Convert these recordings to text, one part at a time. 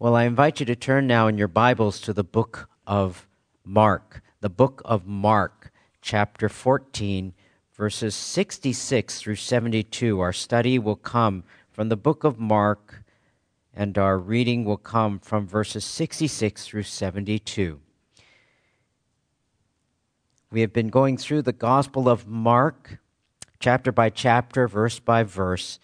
Well, I invite you to turn now in your Bibles to the book of Mark, the book of Mark, chapter 14, verses 66 through 72. Our study will come from the book of Mark, and our reading will come from verses 66 through 72. We have been going through the Gospel of Mark, chapter by chapter, verse by verse,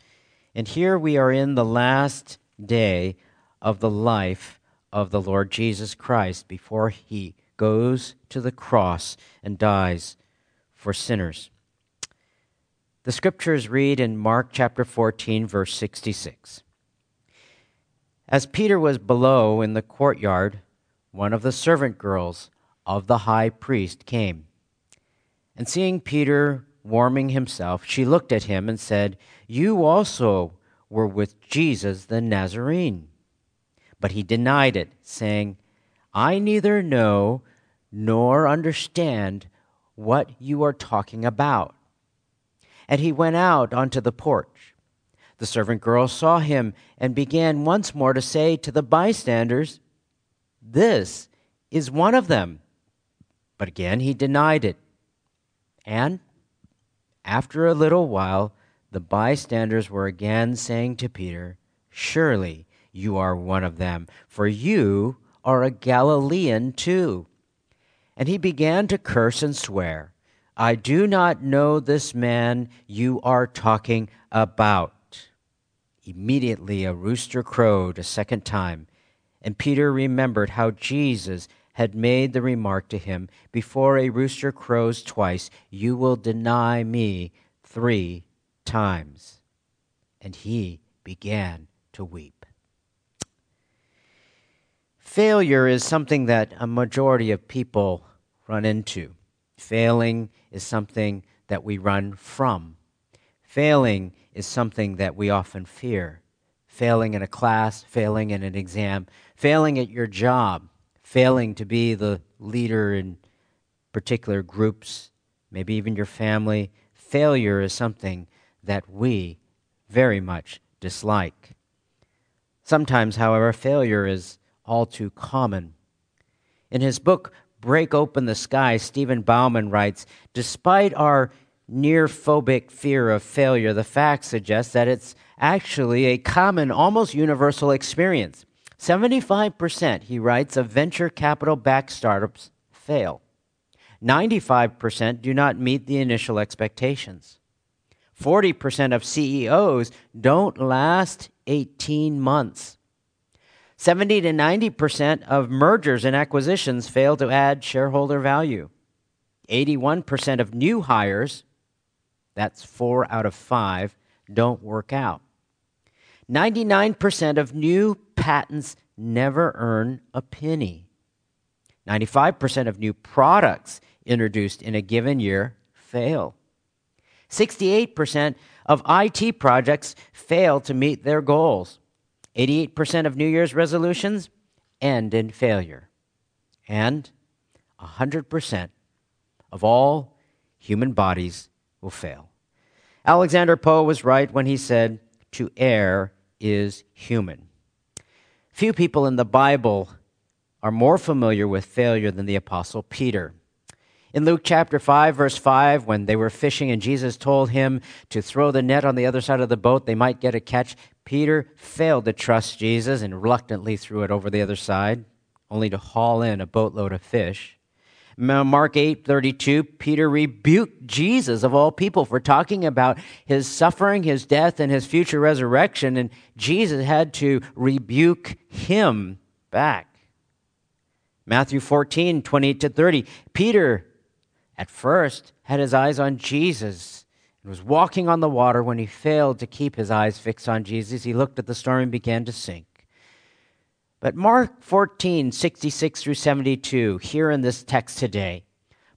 and here we are in the last day of the life of the Lord Jesus Christ before he goes to the cross and dies for sinners. The scriptures read in Mark chapter 14, verse 66. As Peter was below in the courtyard, one of the servant girls of the high priest came. And seeing Peter warming himself, she looked at him and said, You also were with Jesus the Nazarene. But he denied it, saying, I neither know nor understand what you are talking about. And he went out onto the porch. The servant girl saw him and began once more to say to the bystanders, This is one of them. But again he denied it. And after a little while, the bystanders were again saying to Peter, Surely you are one of them, for you are a Galilean too. And he began to curse and swear, I do not know this man you are talking about. Immediately a rooster crowed a second time, and Peter remembered how Jesus had made the remark to him, Before a rooster crows twice, you will deny me three times. And he began to weep. Failure is something that a majority of people run into. Failing is something that we run from. Failing is something that we often fear. Failing in a class, failing in an exam, failing at your job, failing to be the leader in particular groups, maybe even your family. Failure is something that we very much dislike. Sometimes, however, failure is all too common. In his book, Break Open the Sky, Stephen Bauman writes Despite our near phobic fear of failure, the facts suggest that it's actually a common, almost universal experience. 75%, he writes, of venture capital backed startups fail. 95% do not meet the initial expectations. 40% of CEOs don't last 18 months. 70 to 90% of mergers and acquisitions fail to add shareholder value. 81% of new hires, that's four out of five, don't work out. 99% of new patents never earn a penny. 95% of new products introduced in a given year fail. 68% of IT projects fail to meet their goals. 88% of New Year's resolutions end in failure. And 100% of all human bodies will fail. Alexander Pope was right when he said, To err is human. Few people in the Bible are more familiar with failure than the Apostle Peter. In Luke chapter 5, verse 5, when they were fishing and Jesus told him to throw the net on the other side of the boat, they might get a catch, Peter failed to trust Jesus and reluctantly threw it over the other side, only to haul in a boatload of fish. Mark 8:32 Peter rebuked Jesus of all people for talking about his suffering, his death and his future resurrection and Jesus had to rebuke him back. Matthew 14:28 to 30 Peter at first had his eyes on Jesus and was walking on the water when he failed to keep his eyes fixed on Jesus. He looked at the storm and began to sink. But Mark 14, 66 through 72, here in this text today,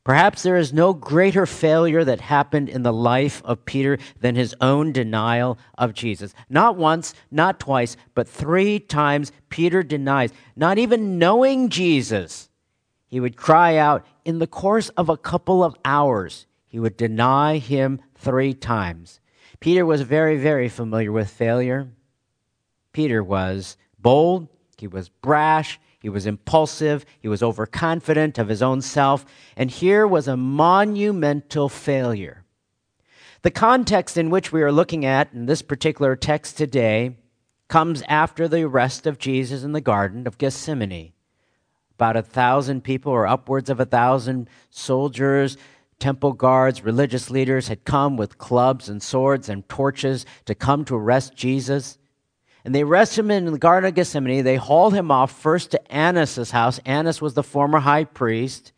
perhaps there is no greater failure that happened in the life of Peter than his own denial of Jesus. Not once, not twice, but three times Peter denies, not even knowing Jesus. He would cry out in the course of a couple of hours, he would deny him three times. Peter was very, very familiar with failure. Peter was bold, he was brash, he was impulsive, he was overconfident of his own self, and here was a monumental failure. The context in which we are looking at in this particular text today comes after the arrest of Jesus in the Garden of Gethsemane. About a thousand people, or upwards of a thousand soldiers, temple guards, religious leaders had come with clubs and swords and torches to come to arrest Jesus. And they arrest him in the Garden of Gethsemane. They haul him off first to Annas' house. Annas was the former high priest.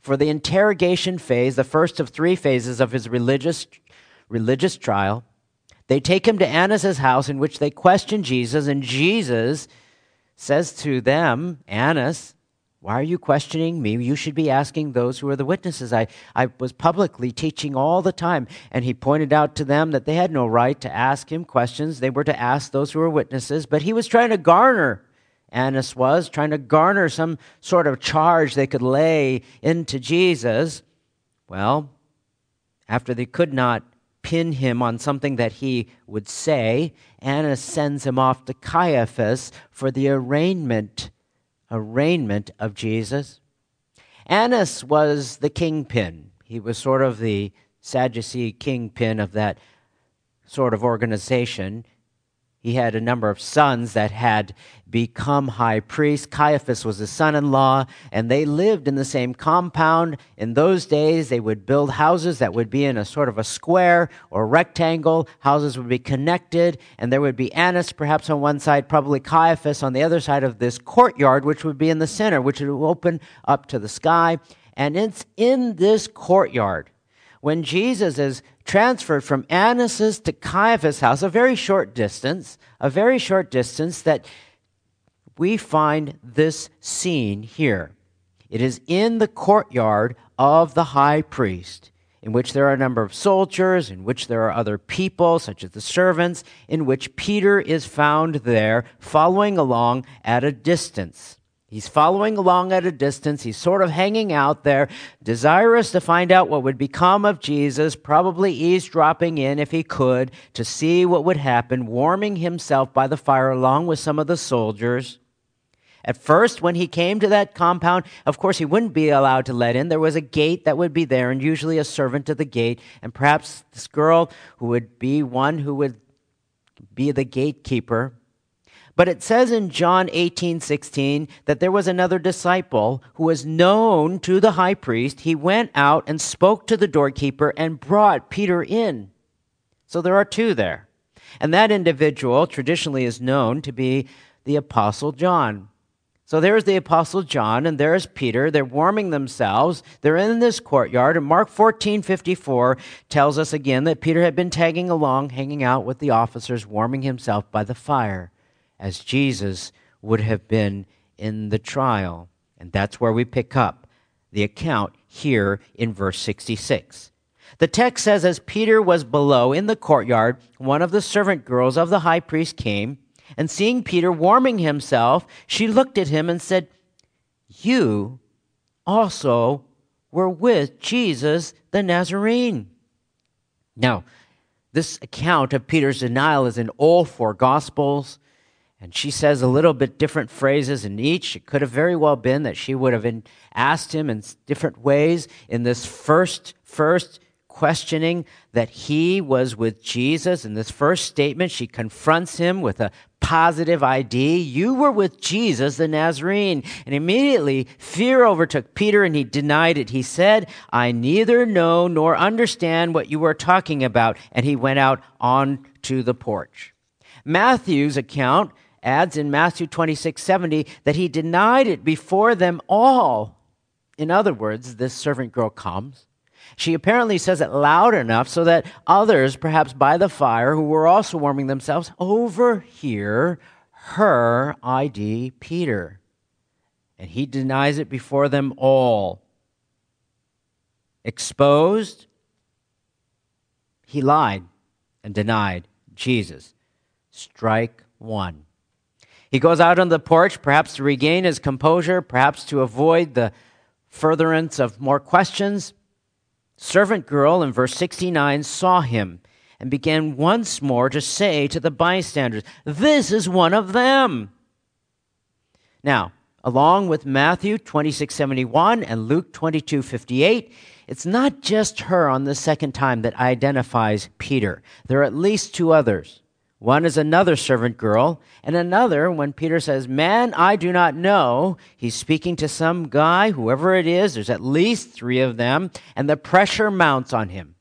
For the interrogation phase, the first of three phases of his religious, religious trial, they take him to Annas' house in which they question Jesus, and Jesus says to them, Annas, why are you questioning me? You should be asking those who are the witnesses. I, I was publicly teaching all the time. And he pointed out to them that they had no right to ask him questions. They were to ask those who were witnesses. But he was trying to garner, Annas was, trying to garner some sort of charge they could lay into Jesus. Well, after they could not pin him on something that he would say, Annas sends him off to Caiaphas for the arraignment arraignment of Jesus. Annas was the kingpin. He was sort of the Sadducee kingpin of that sort of organization. He had a number of sons that had become high priest. Caiaphas was his son in law, and they lived in the same compound. In those days, they would build houses that would be in a sort of a square or rectangle. Houses would be connected, and there would be Annas perhaps on one side, probably Caiaphas on the other side of this courtyard, which would be in the center, which would open up to the sky. And it's in this courtyard when Jesus is transferred from Annas's to Caiaphas' house, a very short distance, a very short distance that we find this scene here. It is in the courtyard of the high priest, in which there are a number of soldiers, in which there are other people, such as the servants, in which Peter is found there following along at a distance. He's following along at a distance. He's sort of hanging out there, desirous to find out what would become of Jesus, probably eavesdropping in if he could to see what would happen, warming himself by the fire along with some of the soldiers. At first, when he came to that compound, of course, he wouldn't be allowed to let in. There was a gate that would be there, and usually a servant at the gate, and perhaps this girl who would be one who would be the gatekeeper. But it says in John 18, 16 that there was another disciple who was known to the high priest. He went out and spoke to the doorkeeper and brought Peter in. So there are two there. And that individual traditionally is known to be the Apostle John. So there's the Apostle John, and there's Peter. They're warming themselves. They're in this courtyard. And Mark 14 54 tells us again that Peter had been tagging along, hanging out with the officers, warming himself by the fire as Jesus would have been in the trial. And that's where we pick up the account here in verse 66. The text says, As Peter was below in the courtyard, one of the servant girls of the high priest came, and seeing Peter warming himself, she looked at him and said, You also were with Jesus the Nazarene. Now, this account of Peter's denial is in all four Gospels. And she says a little bit different phrases in each. It could have very well been that she would have asked him in different ways in this first, first questioning that he was with Jesus. In this first statement, she confronts him with a positive ID. You were with Jesus, the Nazarene. And immediately fear overtook Peter and he denied it. He said, I neither know nor understand what you are talking about. And he went out on to the porch. Matthew's account adds in Matthew 26 70 that he denied it before them all. In other words, this servant girl comes. She apparently says it loud enough so that others, perhaps by the fire, who were also warming themselves, overhear her ID, Peter. And he denies it before them all. Exposed, he lied and denied Jesus. Strike one. He goes out on the porch, perhaps to regain his composure, perhaps to avoid the furtherance of more questions. Servant girl in verse 69 saw him and began once more to say to the bystanders, This is one of them. Now, along with Matthew 26:71 and Luke 22:58, it's not just her on the second time that identifies Peter. There are at least two others. One is another servant girl, and another, when Peter says, Man, I do not know, he's speaking to some guy, whoever it is, there's at least three of them, and the pressure mounts on him.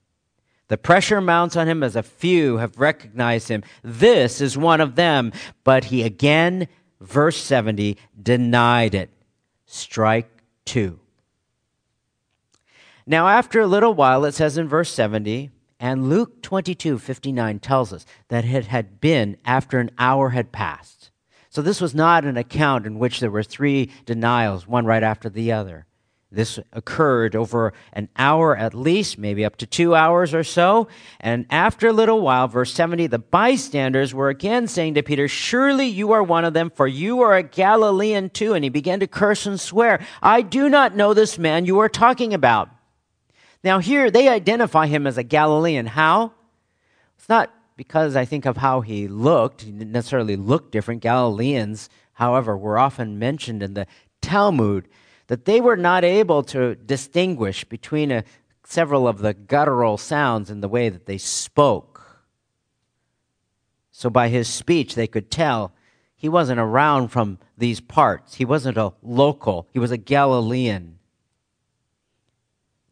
The pressure mounts on him as a few have recognized him. This is one of them. But he again, verse 70, denied it. Strike two. Now, after a little while, it says in verse 70, and Luke 22 59 tells us that it had been after an hour had passed. So this was not an account in which there were three denials, one right after the other. This occurred over an hour at least, maybe up to two hours or so. And after a little while, verse 70, the bystanders were again saying to Peter, Surely you are one of them, for you are a Galilean too. And he began to curse and swear, I do not know this man you are talking about. Now, here they identify him as a Galilean. How? It's not because I think of how he looked. He didn't necessarily look different. Galileans, however, were often mentioned in the Talmud that they were not able to distinguish between a, several of the guttural sounds in the way that they spoke. So, by his speech, they could tell he wasn't around from these parts. He wasn't a local, he was a Galilean.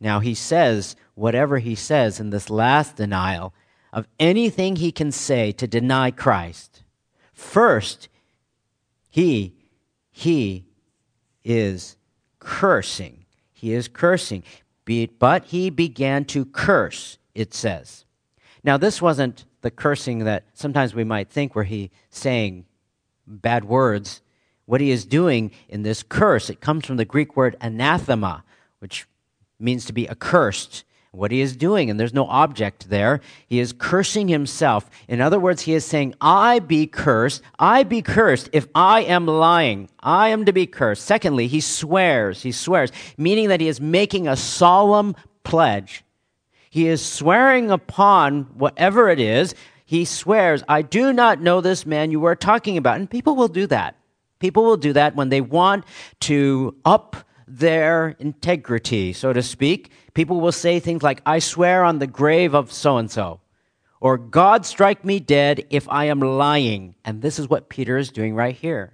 Now, he says whatever he says in this last denial of anything he can say to deny Christ. First, he, he is cursing. He is cursing. But he began to curse, it says. Now, this wasn't the cursing that sometimes we might think where he saying bad words. What he is doing in this curse, it comes from the Greek word anathema, which means to be accursed. What he is doing, and there's no object there, he is cursing himself. In other words, he is saying, I be cursed, I be cursed if I am lying. I am to be cursed. Secondly, he swears, he swears, meaning that he is making a solemn pledge. He is swearing upon whatever it is. He swears, I do not know this man you are talking about. And people will do that. People will do that when they want to up their integrity, so to speak. People will say things like, I swear on the grave of so and so, or God strike me dead if I am lying. And this is what Peter is doing right here.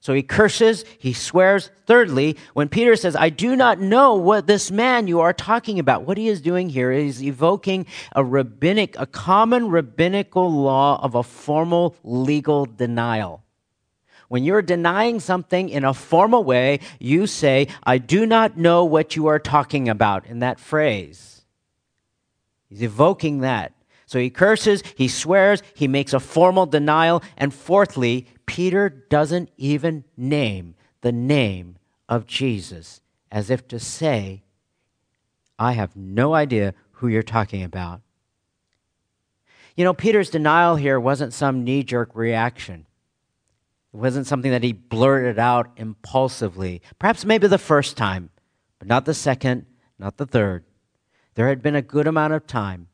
So he curses, he swears. Thirdly, when Peter says, I do not know what this man you are talking about, what he is doing here is evoking a rabbinic, a common rabbinical law of a formal legal denial. When you're denying something in a formal way, you say, I do not know what you are talking about in that phrase. He's evoking that. So he curses, he swears, he makes a formal denial. And fourthly, Peter doesn't even name the name of Jesus, as if to say, I have no idea who you're talking about. You know, Peter's denial here wasn't some knee jerk reaction. It wasn't something that he blurted out impulsively. Perhaps maybe the first time, but not the second, not the third. There had been a good amount of time,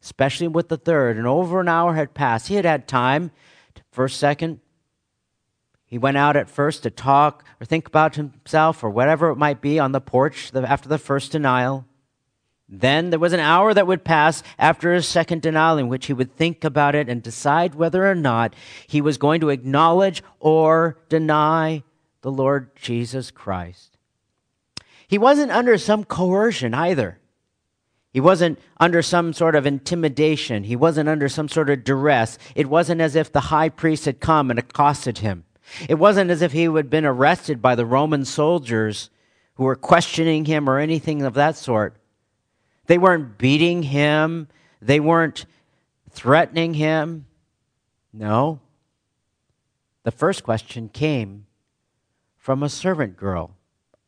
especially with the third, and over an hour had passed. He had had time, first, second. He went out at first to talk or think about himself or whatever it might be on the porch after the first denial. Then there was an hour that would pass after his second denial in which he would think about it and decide whether or not he was going to acknowledge or deny the Lord Jesus Christ. He wasn't under some coercion either. He wasn't under some sort of intimidation. He wasn't under some sort of duress. It wasn't as if the high priest had come and accosted him. It wasn't as if he had been arrested by the Roman soldiers who were questioning him or anything of that sort. They weren't beating him, they weren't threatening him. No. The first question came from a servant girl,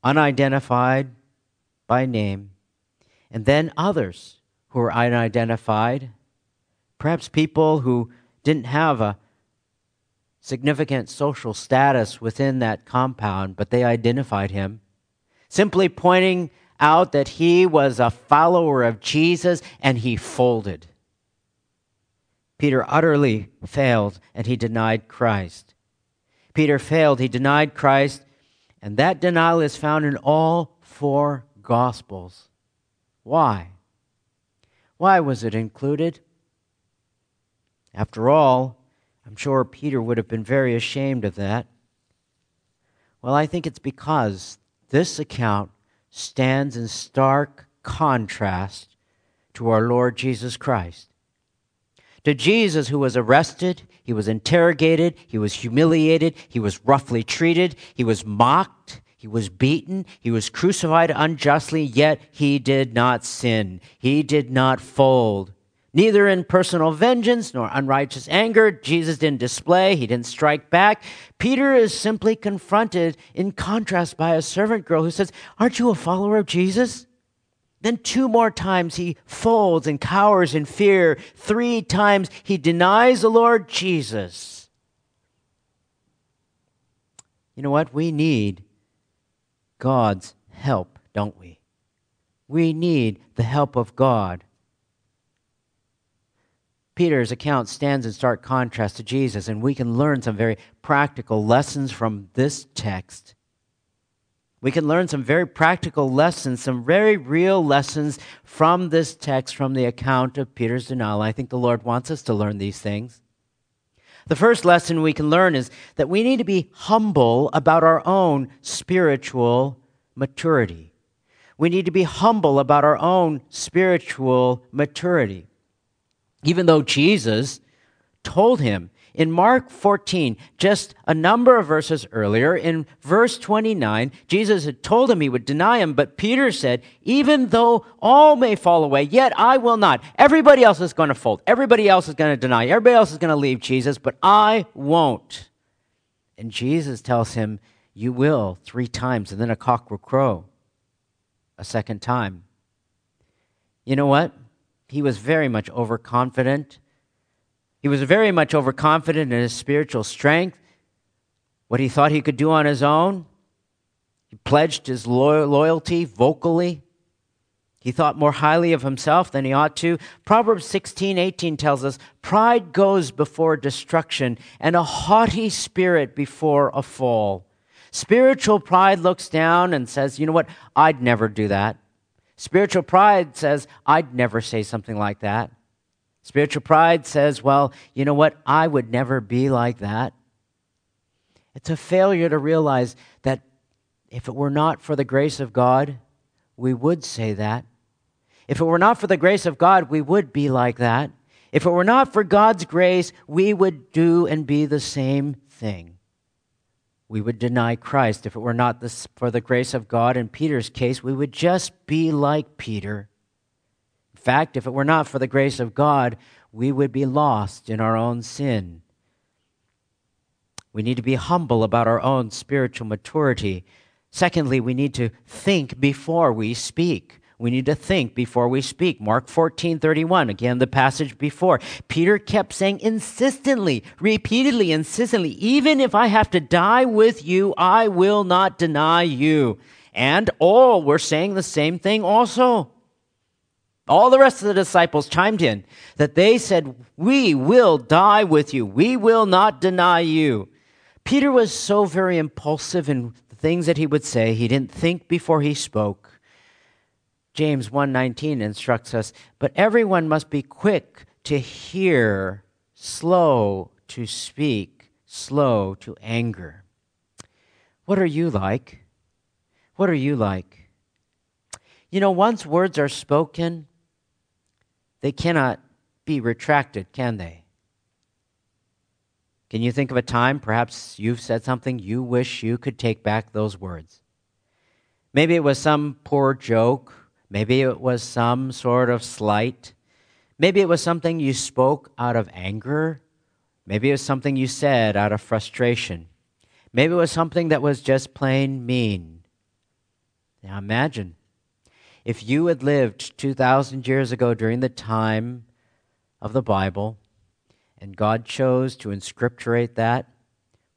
unidentified by name, and then others who were unidentified, perhaps people who didn't have a significant social status within that compound, but they identified him, simply pointing out that he was a follower of Jesus and he folded. Peter utterly failed and he denied Christ. Peter failed. He denied Christ, and that denial is found in all four Gospels. Why? Why was it included? After all, I'm sure Peter would have been very ashamed of that. Well, I think it's because this account stands in stark contrast to our Lord Jesus Christ. To Jesus, who was arrested, he was interrogated, he was humiliated, he was roughly treated, he was mocked, he was beaten, he was crucified unjustly, yet he did not sin. He did not fold. Neither in personal vengeance nor unrighteous anger, Jesus didn't display, he didn't strike back. Peter is simply confronted in contrast by a servant girl who says, Aren't you a follower of Jesus? Then two more times he folds and cowers in fear. Three times he denies the Lord Jesus. You know what? We need God's help, don't we? We need the help of God. Peter's account stands in stark contrast to Jesus, and we can learn some very practical lessons from this text. We can learn some very practical lessons, some very real lessons from this text, from the account of Peter's denial. I think the Lord wants us to learn these things. The first lesson we can learn is that we need to be humble about our own spiritual maturity. We need to be humble about our own spiritual maturity even though Jesus told him in Mark 14, just a number of verses earlier, in verse 29, Jesus had told him he would deny him, but Peter said, Even though all may fall away, yet I will not. Everybody else is going to fold. Everybody else is going to deny. Everybody else is going to leave Jesus, but I won't. And Jesus tells him, You will three times, and then a cock will crow a second time. You know what? He was very much overconfident. He was very much overconfident in his spiritual strength, what he thought he could do on his own. He pledged his loyalty vocally. He thought more highly of himself than he ought to. Proverbs 16, 18 tells us pride goes before destruction and a haughty spirit before a fall. Spiritual pride looks down and says, you know what? I'd never do that. Spiritual pride says, I'd never say something like that. Spiritual pride says, well, you know what? I would never be like that. It's a failure to realize that if it were not for the grace of God, we would say that. If it were not for the grace of God, we would be like that. If it were not for God's grace, we would do and be the same thing we would deny Christ. If it were not this, for the grace of God, in Peter's case, we would just be like Peter. In fact, if it were not for the grace of God, we would be lost in our own sin. We need to be humble about our own spiritual maturity. Secondly, we need to think before we speak. We need to think before we speak. Mark 14, 31, again, the passage before. Peter kept saying insistently, repeatedly, insistently, even if I have to die with you, I will not deny you. And all were saying the same thing also. All the rest of the disciples chimed in that they said, We will die with you. We will not deny you. Peter was so very impulsive in the things that he would say. He didn't think before he spoke. James 1:19 instructs us, but everyone must be quick to hear, slow to speak, slow to anger. What are you like? What are you like? You know, once words are spoken, they cannot be retracted, can they? Can you think of a time perhaps you've said something you wish you could take back those words? Maybe it was some poor joke Maybe it was some sort of slight. Maybe it was something you spoke out of anger. Maybe it was something you said out of frustration. Maybe it was something that was just plain mean. Now imagine if you had lived 2,000 years ago during the time of the Bible, and God chose to inscripturate that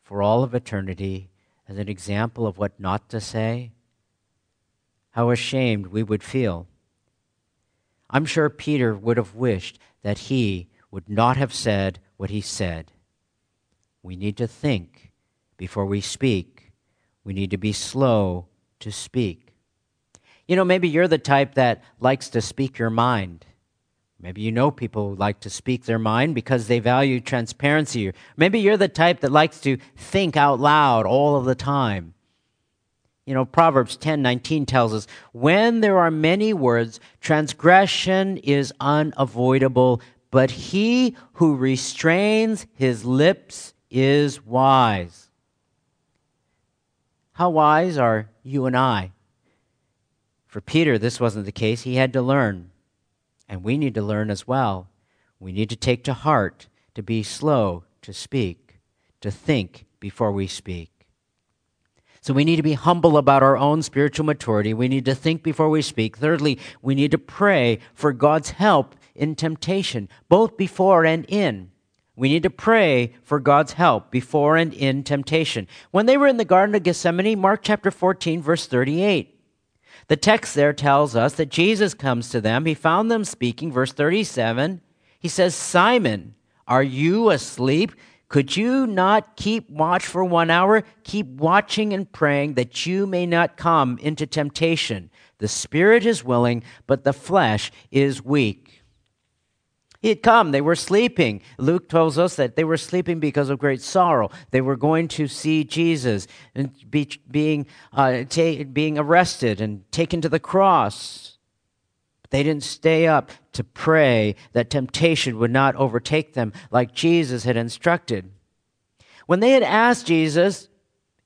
for all of eternity as an example of what not to say, how ashamed we would feel. I'm sure Peter would have wished that he would not have said what he said. We need to think before we speak. We need to be slow to speak. You know, maybe you're the type that likes to speak your mind. Maybe you know people who like to speak their mind because they value transparency. Maybe you're the type that likes to think out loud all of the time. You know, Proverbs 10 19 tells us, when there are many words, transgression is unavoidable, but he who restrains his lips is wise. How wise are you and I? For Peter, this wasn't the case. He had to learn. And we need to learn as well. We need to take to heart to be slow to speak, to think before we speak. So we need to be humble about our own spiritual maturity. We need to think before we speak. Thirdly, we need to pray for God's help in temptation, both before and in. We need to pray for God's help before and in temptation. When they were in the Garden of Gethsemane, Mark chapter 14, verse 38, the text there tells us that Jesus comes to them. He found them speaking. Verse 37, he says, Simon, are you asleep? Could you not keep watch for one hour? Keep watching and praying that you may not come into temptation. The spirit is willing, but the flesh is weak. He had come. They were sleeping. Luke tells us that they were sleeping because of great sorrow. They were going to see Jesus and be, being, uh, ta- being arrested and taken to the cross. They didn't stay up to pray that temptation would not overtake them like Jesus had instructed. When they had asked Jesus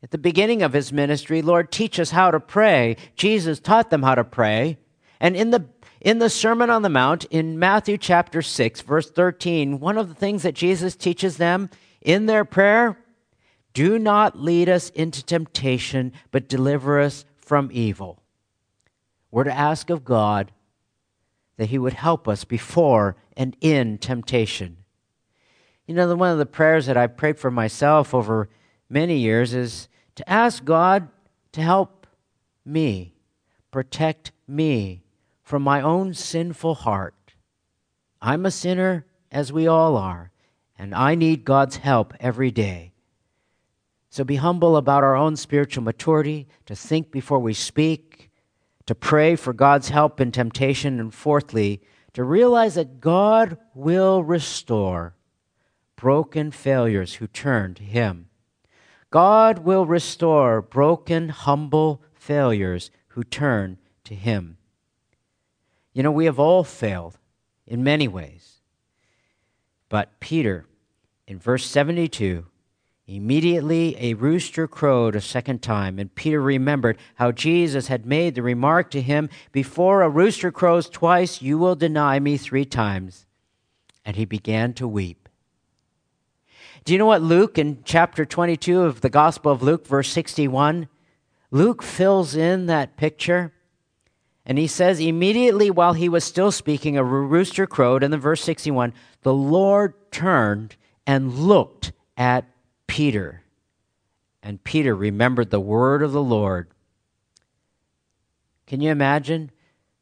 at the beginning of his ministry, Lord, teach us how to pray, Jesus taught them how to pray. And in the in the Sermon on the Mount, in Matthew chapter 6, verse 13, one of the things that Jesus teaches them in their prayer do not lead us into temptation, but deliver us from evil. We're to ask of God that He would help us before and in temptation. You know, one of the prayers that I've prayed for myself over many years is to ask God to help me, protect me from my own sinful heart. I'm a sinner, as we all are, and I need God's help every day. So be humble about our own spiritual maturity, to think before we speak, to pray for God's help in temptation, and fourthly, to realize that God will restore broken failures who turn to Him. God will restore broken, humble failures who turn to Him. You know, we have all failed in many ways. But Peter, in verse 72, immediately a rooster crowed a second time, and Peter remembered how Jesus had made the remark to him, Before a rooster crows twice, you will deny me three times. And he began to weep. Do you know what Luke in chapter 22 of the Gospel of Luke, verse 61? Luke fills in that picture and he says, immediately while he was still speaking, a rooster crowed. And then verse 61 the Lord turned and looked at Peter. And Peter remembered the word of the Lord. Can you imagine?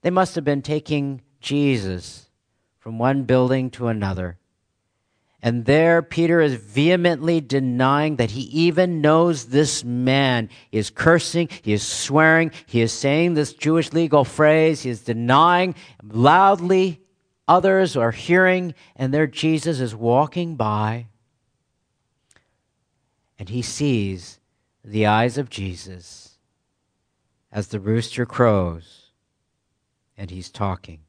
They must have been taking Jesus from one building to another. And there, Peter is vehemently denying that he even knows this man. He is cursing, he is swearing, he is saying this Jewish legal phrase, he is denying loudly. Others are hearing, and there Jesus is walking by. And he sees the eyes of Jesus as the rooster crows, and he's talking.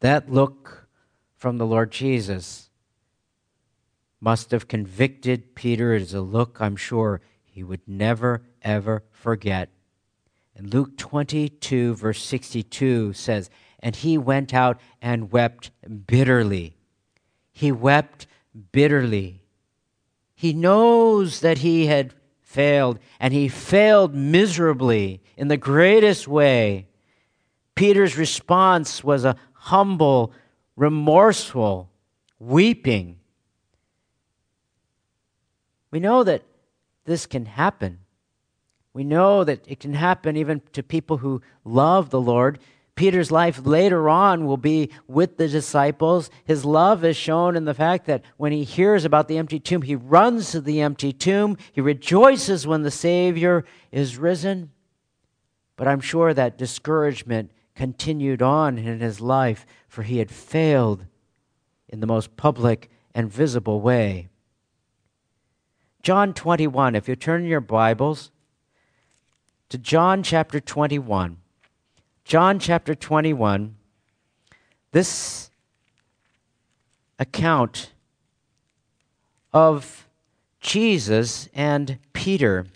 That look from the Lord Jesus must have convicted Peter. It is a look I'm sure he would never, ever forget. And Luke 22, verse 62 says, And he went out and wept bitterly. He wept bitterly. He knows that he had failed, and he failed miserably in the greatest way. Peter's response was a humble, remorseful weeping. We know that this can happen. We know that it can happen even to people who love the Lord. Peter's life later on will be with the disciples. His love is shown in the fact that when he hears about the empty tomb, he runs to the empty tomb. He rejoices when the Savior is risen. But I'm sure that discouragement continued on in his life, for he had failed in the most public and visible way. John 21, if you turn your Bibles to John chapter 21. John chapter 21, this account of Jesus and Peter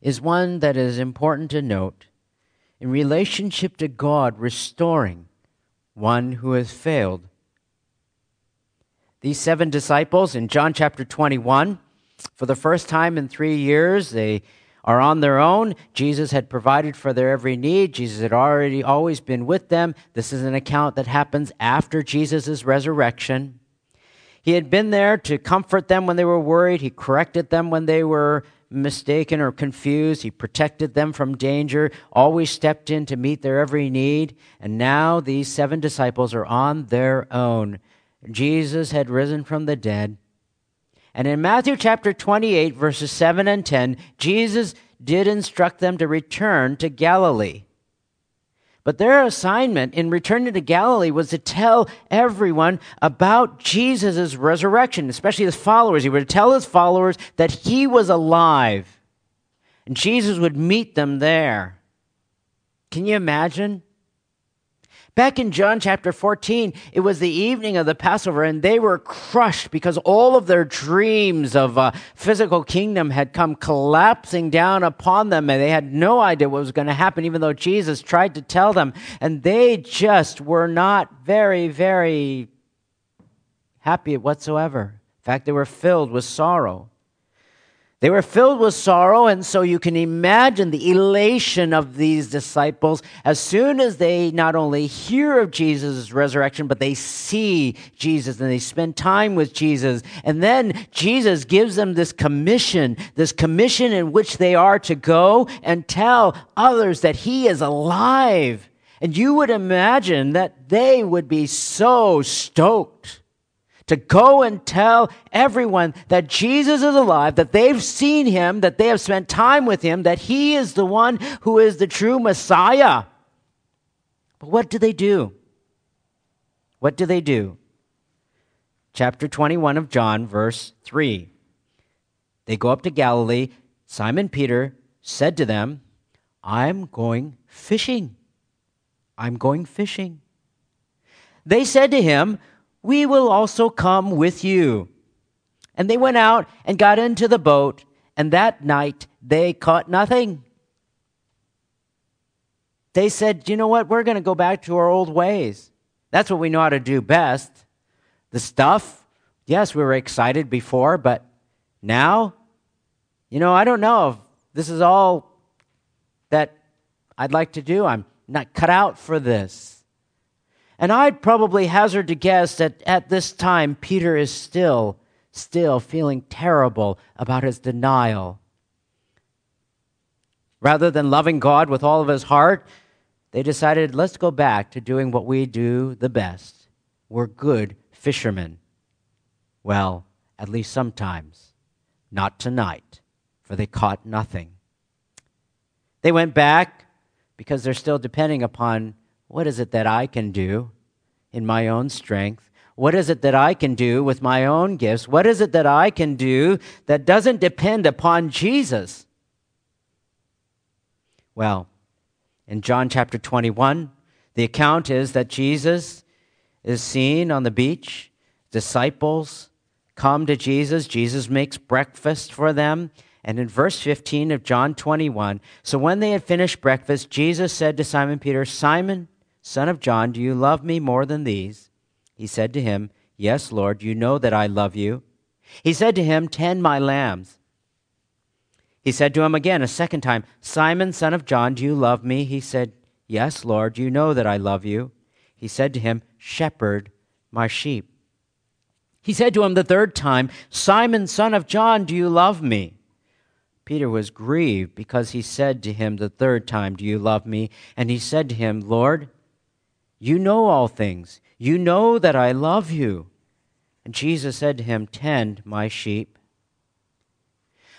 is one that is important to note in relationship to God restoring one who has failed. These seven disciples in John chapter 21, for the first time in three years, they are on their own. Jesus had provided for their every need. Jesus had already always been with them. This is an account that happens after Jesus' resurrection. He had been there to comfort them when they were worried. He corrected them when they were mistaken or confused. He protected them from danger, always stepped in to meet their every need. And now these seven disciples are on their own. Jesus had risen from the dead. And in Matthew chapter 28, verses 7 and 10, Jesus did instruct them to return to Galilee. But their assignment in returning to Galilee was to tell everyone about Jesus' resurrection, especially his followers. He would tell his followers that he was alive. And Jesus would meet them there. Can you imagine? Back in John chapter 14, it was the evening of the Passover, and they were crushed because all of their dreams of a physical kingdom had come collapsing down upon them, and they had no idea what was going to happen, even though Jesus tried to tell them. And they just were not very, very happy whatsoever. In fact, they were filled with sorrow. They were filled with sorrow, and so you can imagine the elation of these disciples as soon as they not only hear of Jesus' resurrection, but they see Jesus and they spend time with Jesus. And then Jesus gives them this commission, this commission in which they are to go and tell others that He is alive. And you would imagine that they would be so stoked to go and tell everyone that Jesus is alive, that they've seen him, that they have spent time with him, that he is the one who is the true Messiah. But what do they do? What do they do? Chapter 21 of John, verse 3. They go up to Galilee. Simon Peter said to them, I'm going fishing. I'm going fishing. They said to him, we will also come with you. And they went out and got into the boat, and that night they caught nothing. They said, You know what? We're going to go back to our old ways. That's what we know how to do best. The stuff, yes, we were excited before, but now, you know, I don't know if this is all that I'd like to do. I'm not cut out for this. And I'd probably hazard to guess that at this time, Peter is still, still feeling terrible about his denial. Rather than loving God with all of his heart, they decided, let's go back to doing what we do the best. We're good fishermen. Well, at least sometimes. Not tonight, for they caught nothing. They went back because they're still depending upon what is it that I can do in my own strength? What is it that I can do with my own gifts? What is it that I can do that doesn't depend upon Jesus? Well, in John chapter 21, the account is that Jesus is seen on the beach. Disciples come to Jesus. Jesus makes breakfast for them. And in verse 15 of John 21, so when they had finished breakfast, Jesus said to Simon Peter, Simon, Son of John, do you love me more than these? He said to him, Yes, Lord, you know that I love you. He said to him, Tend my lambs. He said to him again a second time, Simon, son of John, do you love me? He said, Yes, Lord, you know that I love you. He said to him, Shepherd my sheep. He said to him the third time, Simon, son of John, do you love me? Peter was grieved because he said to him the third time, Do you love me? And he said to him, Lord, you know all things. You know that I love you. And Jesus said to him, Tend my sheep.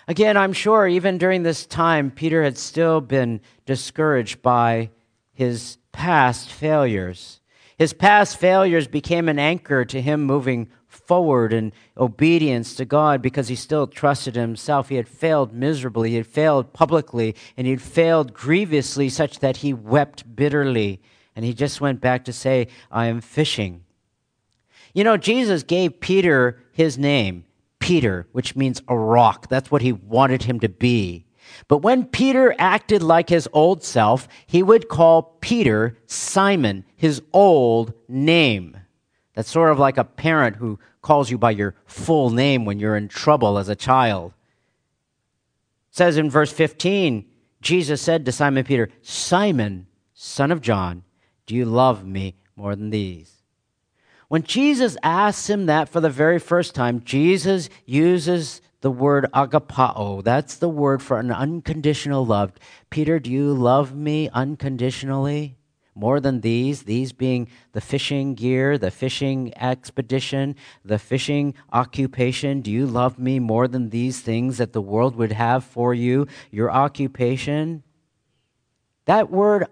Again, I'm sure even during this time, Peter had still been discouraged by his past failures. His past failures became an anchor to him moving forward in obedience to God because he still trusted himself. He had failed miserably, he had failed publicly, and he had failed grievously, such that he wept bitterly. And he just went back to say, I am fishing. You know, Jesus gave Peter his name, Peter, which means a rock. That's what he wanted him to be. But when Peter acted like his old self, he would call Peter Simon, his old name. That's sort of like a parent who calls you by your full name when you're in trouble as a child. It says in verse 15, Jesus said to Simon Peter, Simon, son of John, do you love me more than these? When Jesus asks him that for the very first time, Jesus uses the word agapao. That's the word for an unconditional love. Peter, do you love me unconditionally? More than these, these being the fishing gear, the fishing expedition, the fishing occupation. Do you love me more than these things that the world would have for you, your occupation? That word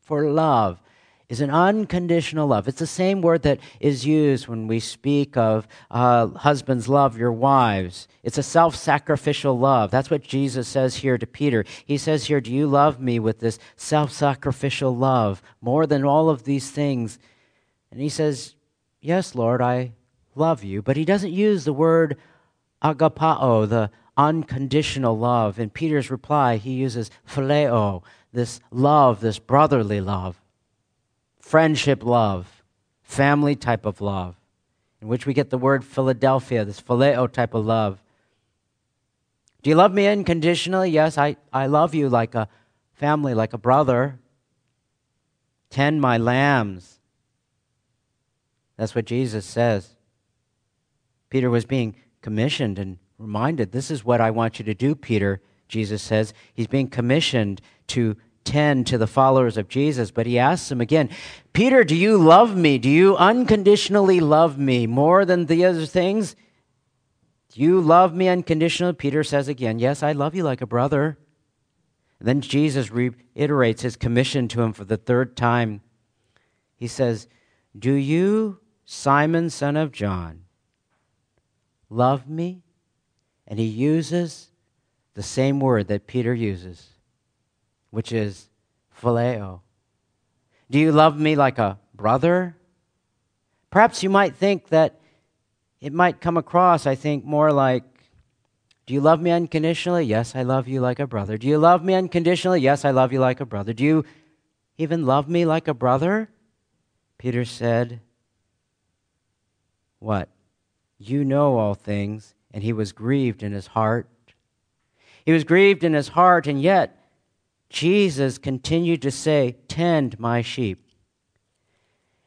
for love is an unconditional love. It's the same word that is used when we speak of uh, husbands love your wives. It's a self sacrificial love. That's what Jesus says here to Peter. He says here, Do you love me with this self sacrificial love more than all of these things? And he says, Yes, Lord, I love you. But he doesn't use the word agapao, the unconditional love. In Peter's reply, he uses phileo, this love, this brotherly love friendship love, family type of love, in which we get the word Philadelphia, this phileo type of love. Do you love me unconditionally? Yes, I, I love you like a family, like a brother. Tend my lambs. That's what Jesus says. Peter was being commissioned and reminded, This is what I want you to do, Peter, Jesus says. He's being commissioned to tend to the followers of Jesus, but he asks them again, Peter, do you love me? Do you unconditionally love me more than the other things? Do you love me unconditionally? Peter says again, Yes, I love you like a brother. And then Jesus reiterates his commission to him for the third time. He says, Do you, Simon, son of John, love me? And he uses the same word that Peter uses which is phileo. Do you love me like a brother? Perhaps you might think that it might come across, I think, more like, Do you love me unconditionally? Yes, I love you like a brother. Do you love me unconditionally? Yes, I love you like a brother. Do you even love me like a brother? Peter said, What? You know all things. And he was grieved in his heart. He was grieved in his heart, and yet Jesus continued to say, Tend my sheep.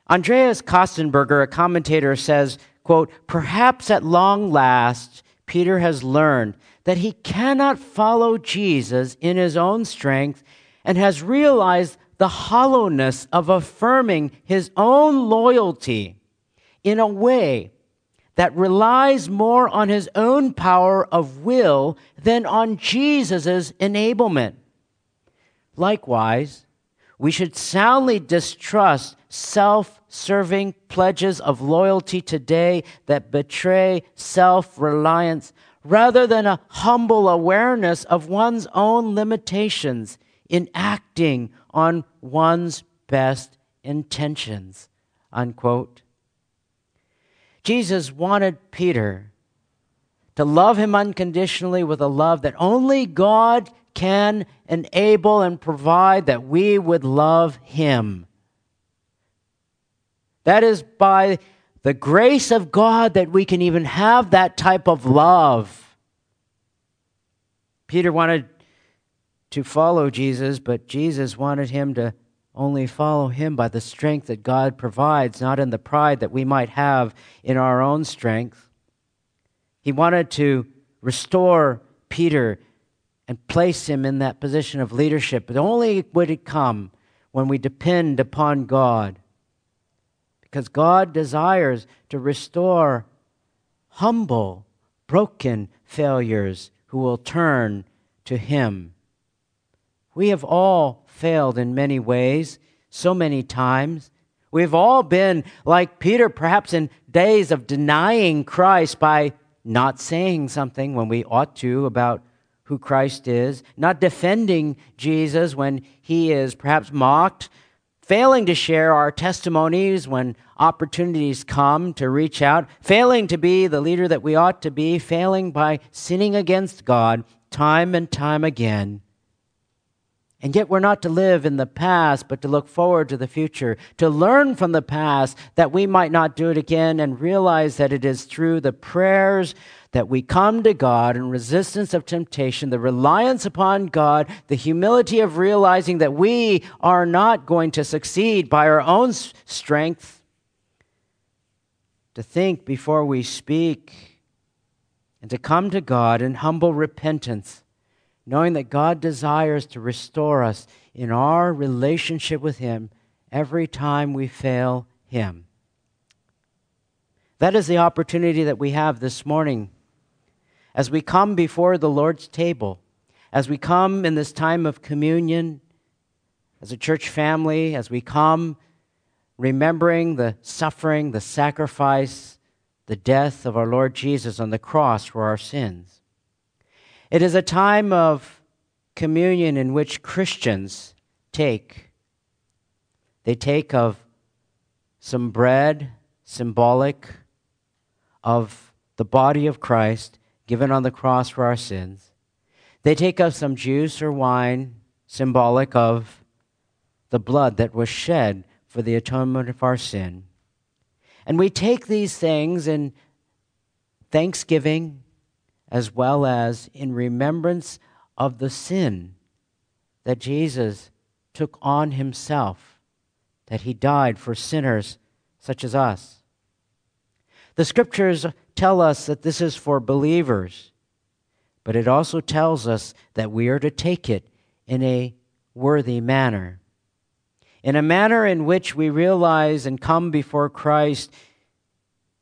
Andreas Kostenberger, a commentator, says, quote, Perhaps at long last, Peter has learned that he cannot follow Jesus in his own strength and has realized the hollowness of affirming his own loyalty in a way that relies more on his own power of will than on Jesus' enablement. Likewise, we should soundly distrust self serving pledges of loyalty today that betray self reliance rather than a humble awareness of one's own limitations in acting on one's best intentions. Unquote. Jesus wanted Peter to love him unconditionally with a love that only God can enable and provide that we would love Him. That is by the grace of God that we can even have that type of love. Peter wanted to follow Jesus, but Jesus wanted him to only follow him by the strength that God provides, not in the pride that we might have in our own strength. He wanted to restore Peter and place him in that position of leadership. But only would it come when we depend upon God. Because God desires to restore humble, broken failures who will turn to Him. We have all failed in many ways, so many times. We've all been like Peter, perhaps in days of denying Christ by not saying something when we ought to about who Christ is, not defending Jesus when he is perhaps mocked, failing to share our testimonies when opportunities come to reach out, failing to be the leader that we ought to be, failing by sinning against God time and time again. And yet, we're not to live in the past, but to look forward to the future, to learn from the past that we might not do it again, and realize that it is through the prayers that we come to God in resistance of temptation, the reliance upon God, the humility of realizing that we are not going to succeed by our own strength, to think before we speak, and to come to God in humble repentance, knowing that God desires to restore us in our relationship with Him every time we fail Him. That is the opportunity that we have this morning as we come before the Lord's table, as we come in this time of communion, as a church family, as we come remembering the suffering, the sacrifice, the death of our Lord Jesus on the cross for our sins. It is a time of communion in which Christians take. They take of some bread, symbolic of the body of Christ, given on the cross for our sins. They take of some juice or wine, symbolic of the blood that was shed for the atonement of our sin. And we take these things in thanksgiving as well as in remembrance of the sin that Jesus took on himself, that he died for sinners such as us. The scriptures tell us that this is for believers, but it also tells us that we are to take it in a worthy manner. In a manner in which we realize and come before Christ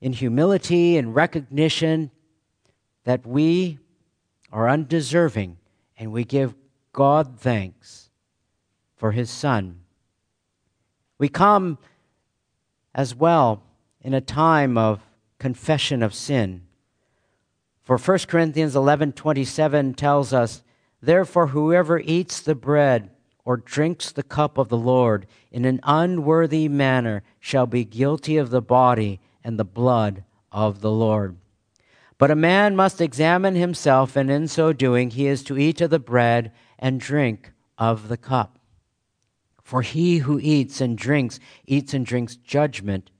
in humility and recognition that we are undeserving and we give God thanks for His Son. We come as well in a time of confession of sin. For 1 Corinthians 11:27 tells us, "Therefore whoever eats the bread or drinks the cup of the Lord in an unworthy manner shall be guilty of the body and the blood of the Lord." But a man must examine himself, and in so doing he is to eat of the bread and drink of the cup. For he who eats and drinks, eats and drinks judgment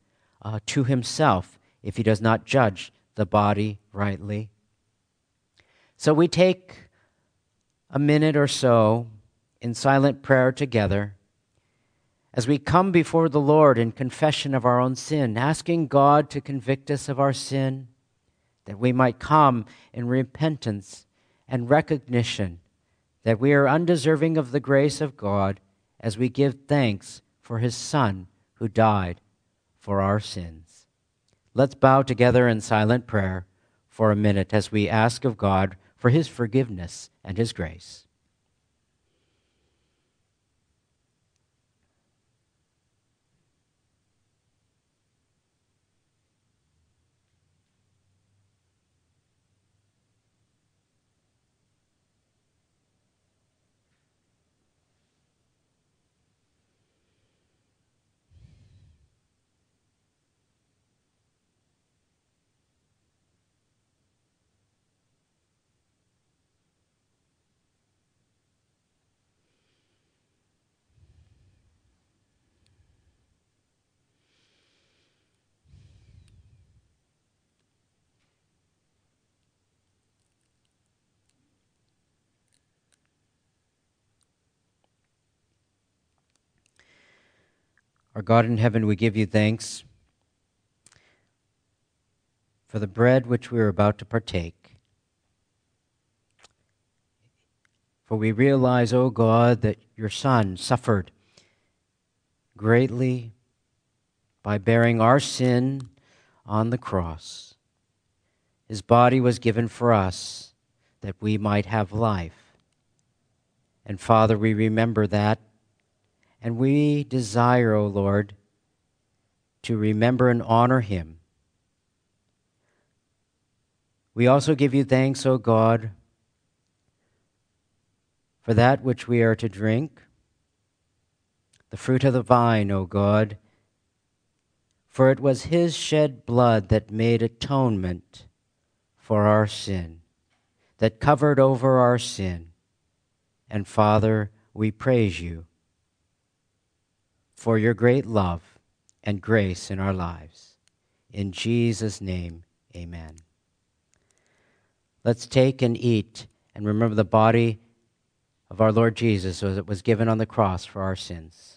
uh, to himself if he does not judge the body rightly. So we take a minute or so in silent prayer together as we come before the Lord in confession of our own sin, asking God to convict us of our sin, that we might come in repentance and recognition that we are undeserving of the grace of God as we give thanks for his Son who died for our sins. Let's bow together in silent prayer for a minute as we ask of God for his forgiveness and his grace. Our God in heaven, we give you thanks for the bread which we are about to partake. For we realize, O God, that your Son suffered greatly by bearing our sin on the cross. His body was given for us that we might have life. And Father, we remember that, and we desire, O Lord, to remember and honor him. We also give you thanks, O God, for that which we are to drink, the fruit of the vine, O God, for it was his shed blood that made atonement for our sin, that covered over our sin. And Father, we praise you for your great love and grace in our lives. In Jesus' name, amen. Let's take and eat and remember the body of our Lord Jesus as it was given on the cross for our sins.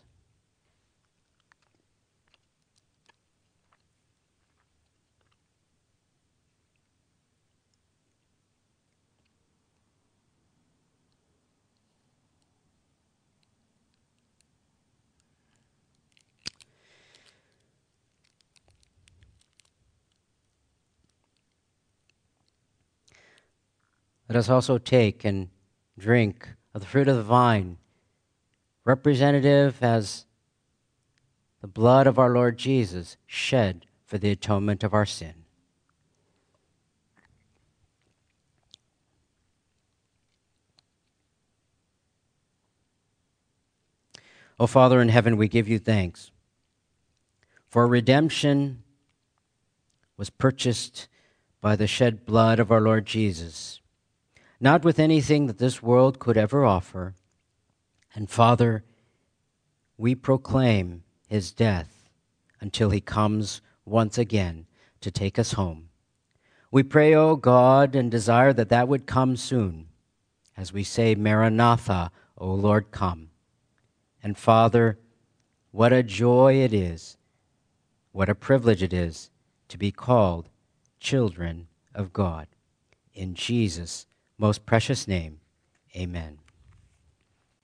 Let us also take and drink of the fruit of the vine, representative as the blood of our Lord Jesus shed for the atonement of our sin. O Father in heaven, we give you thanks. For redemption was purchased by the shed blood of our Lord Jesus not with anything that this world could ever offer. And Father, we proclaim his death until he comes once again to take us home. We pray, O God, and desire that that would come soon as we say, Maranatha, O Lord, come. And Father, what a joy it is, what a privilege it is to be called children of God. In Jesus' most precious name, amen.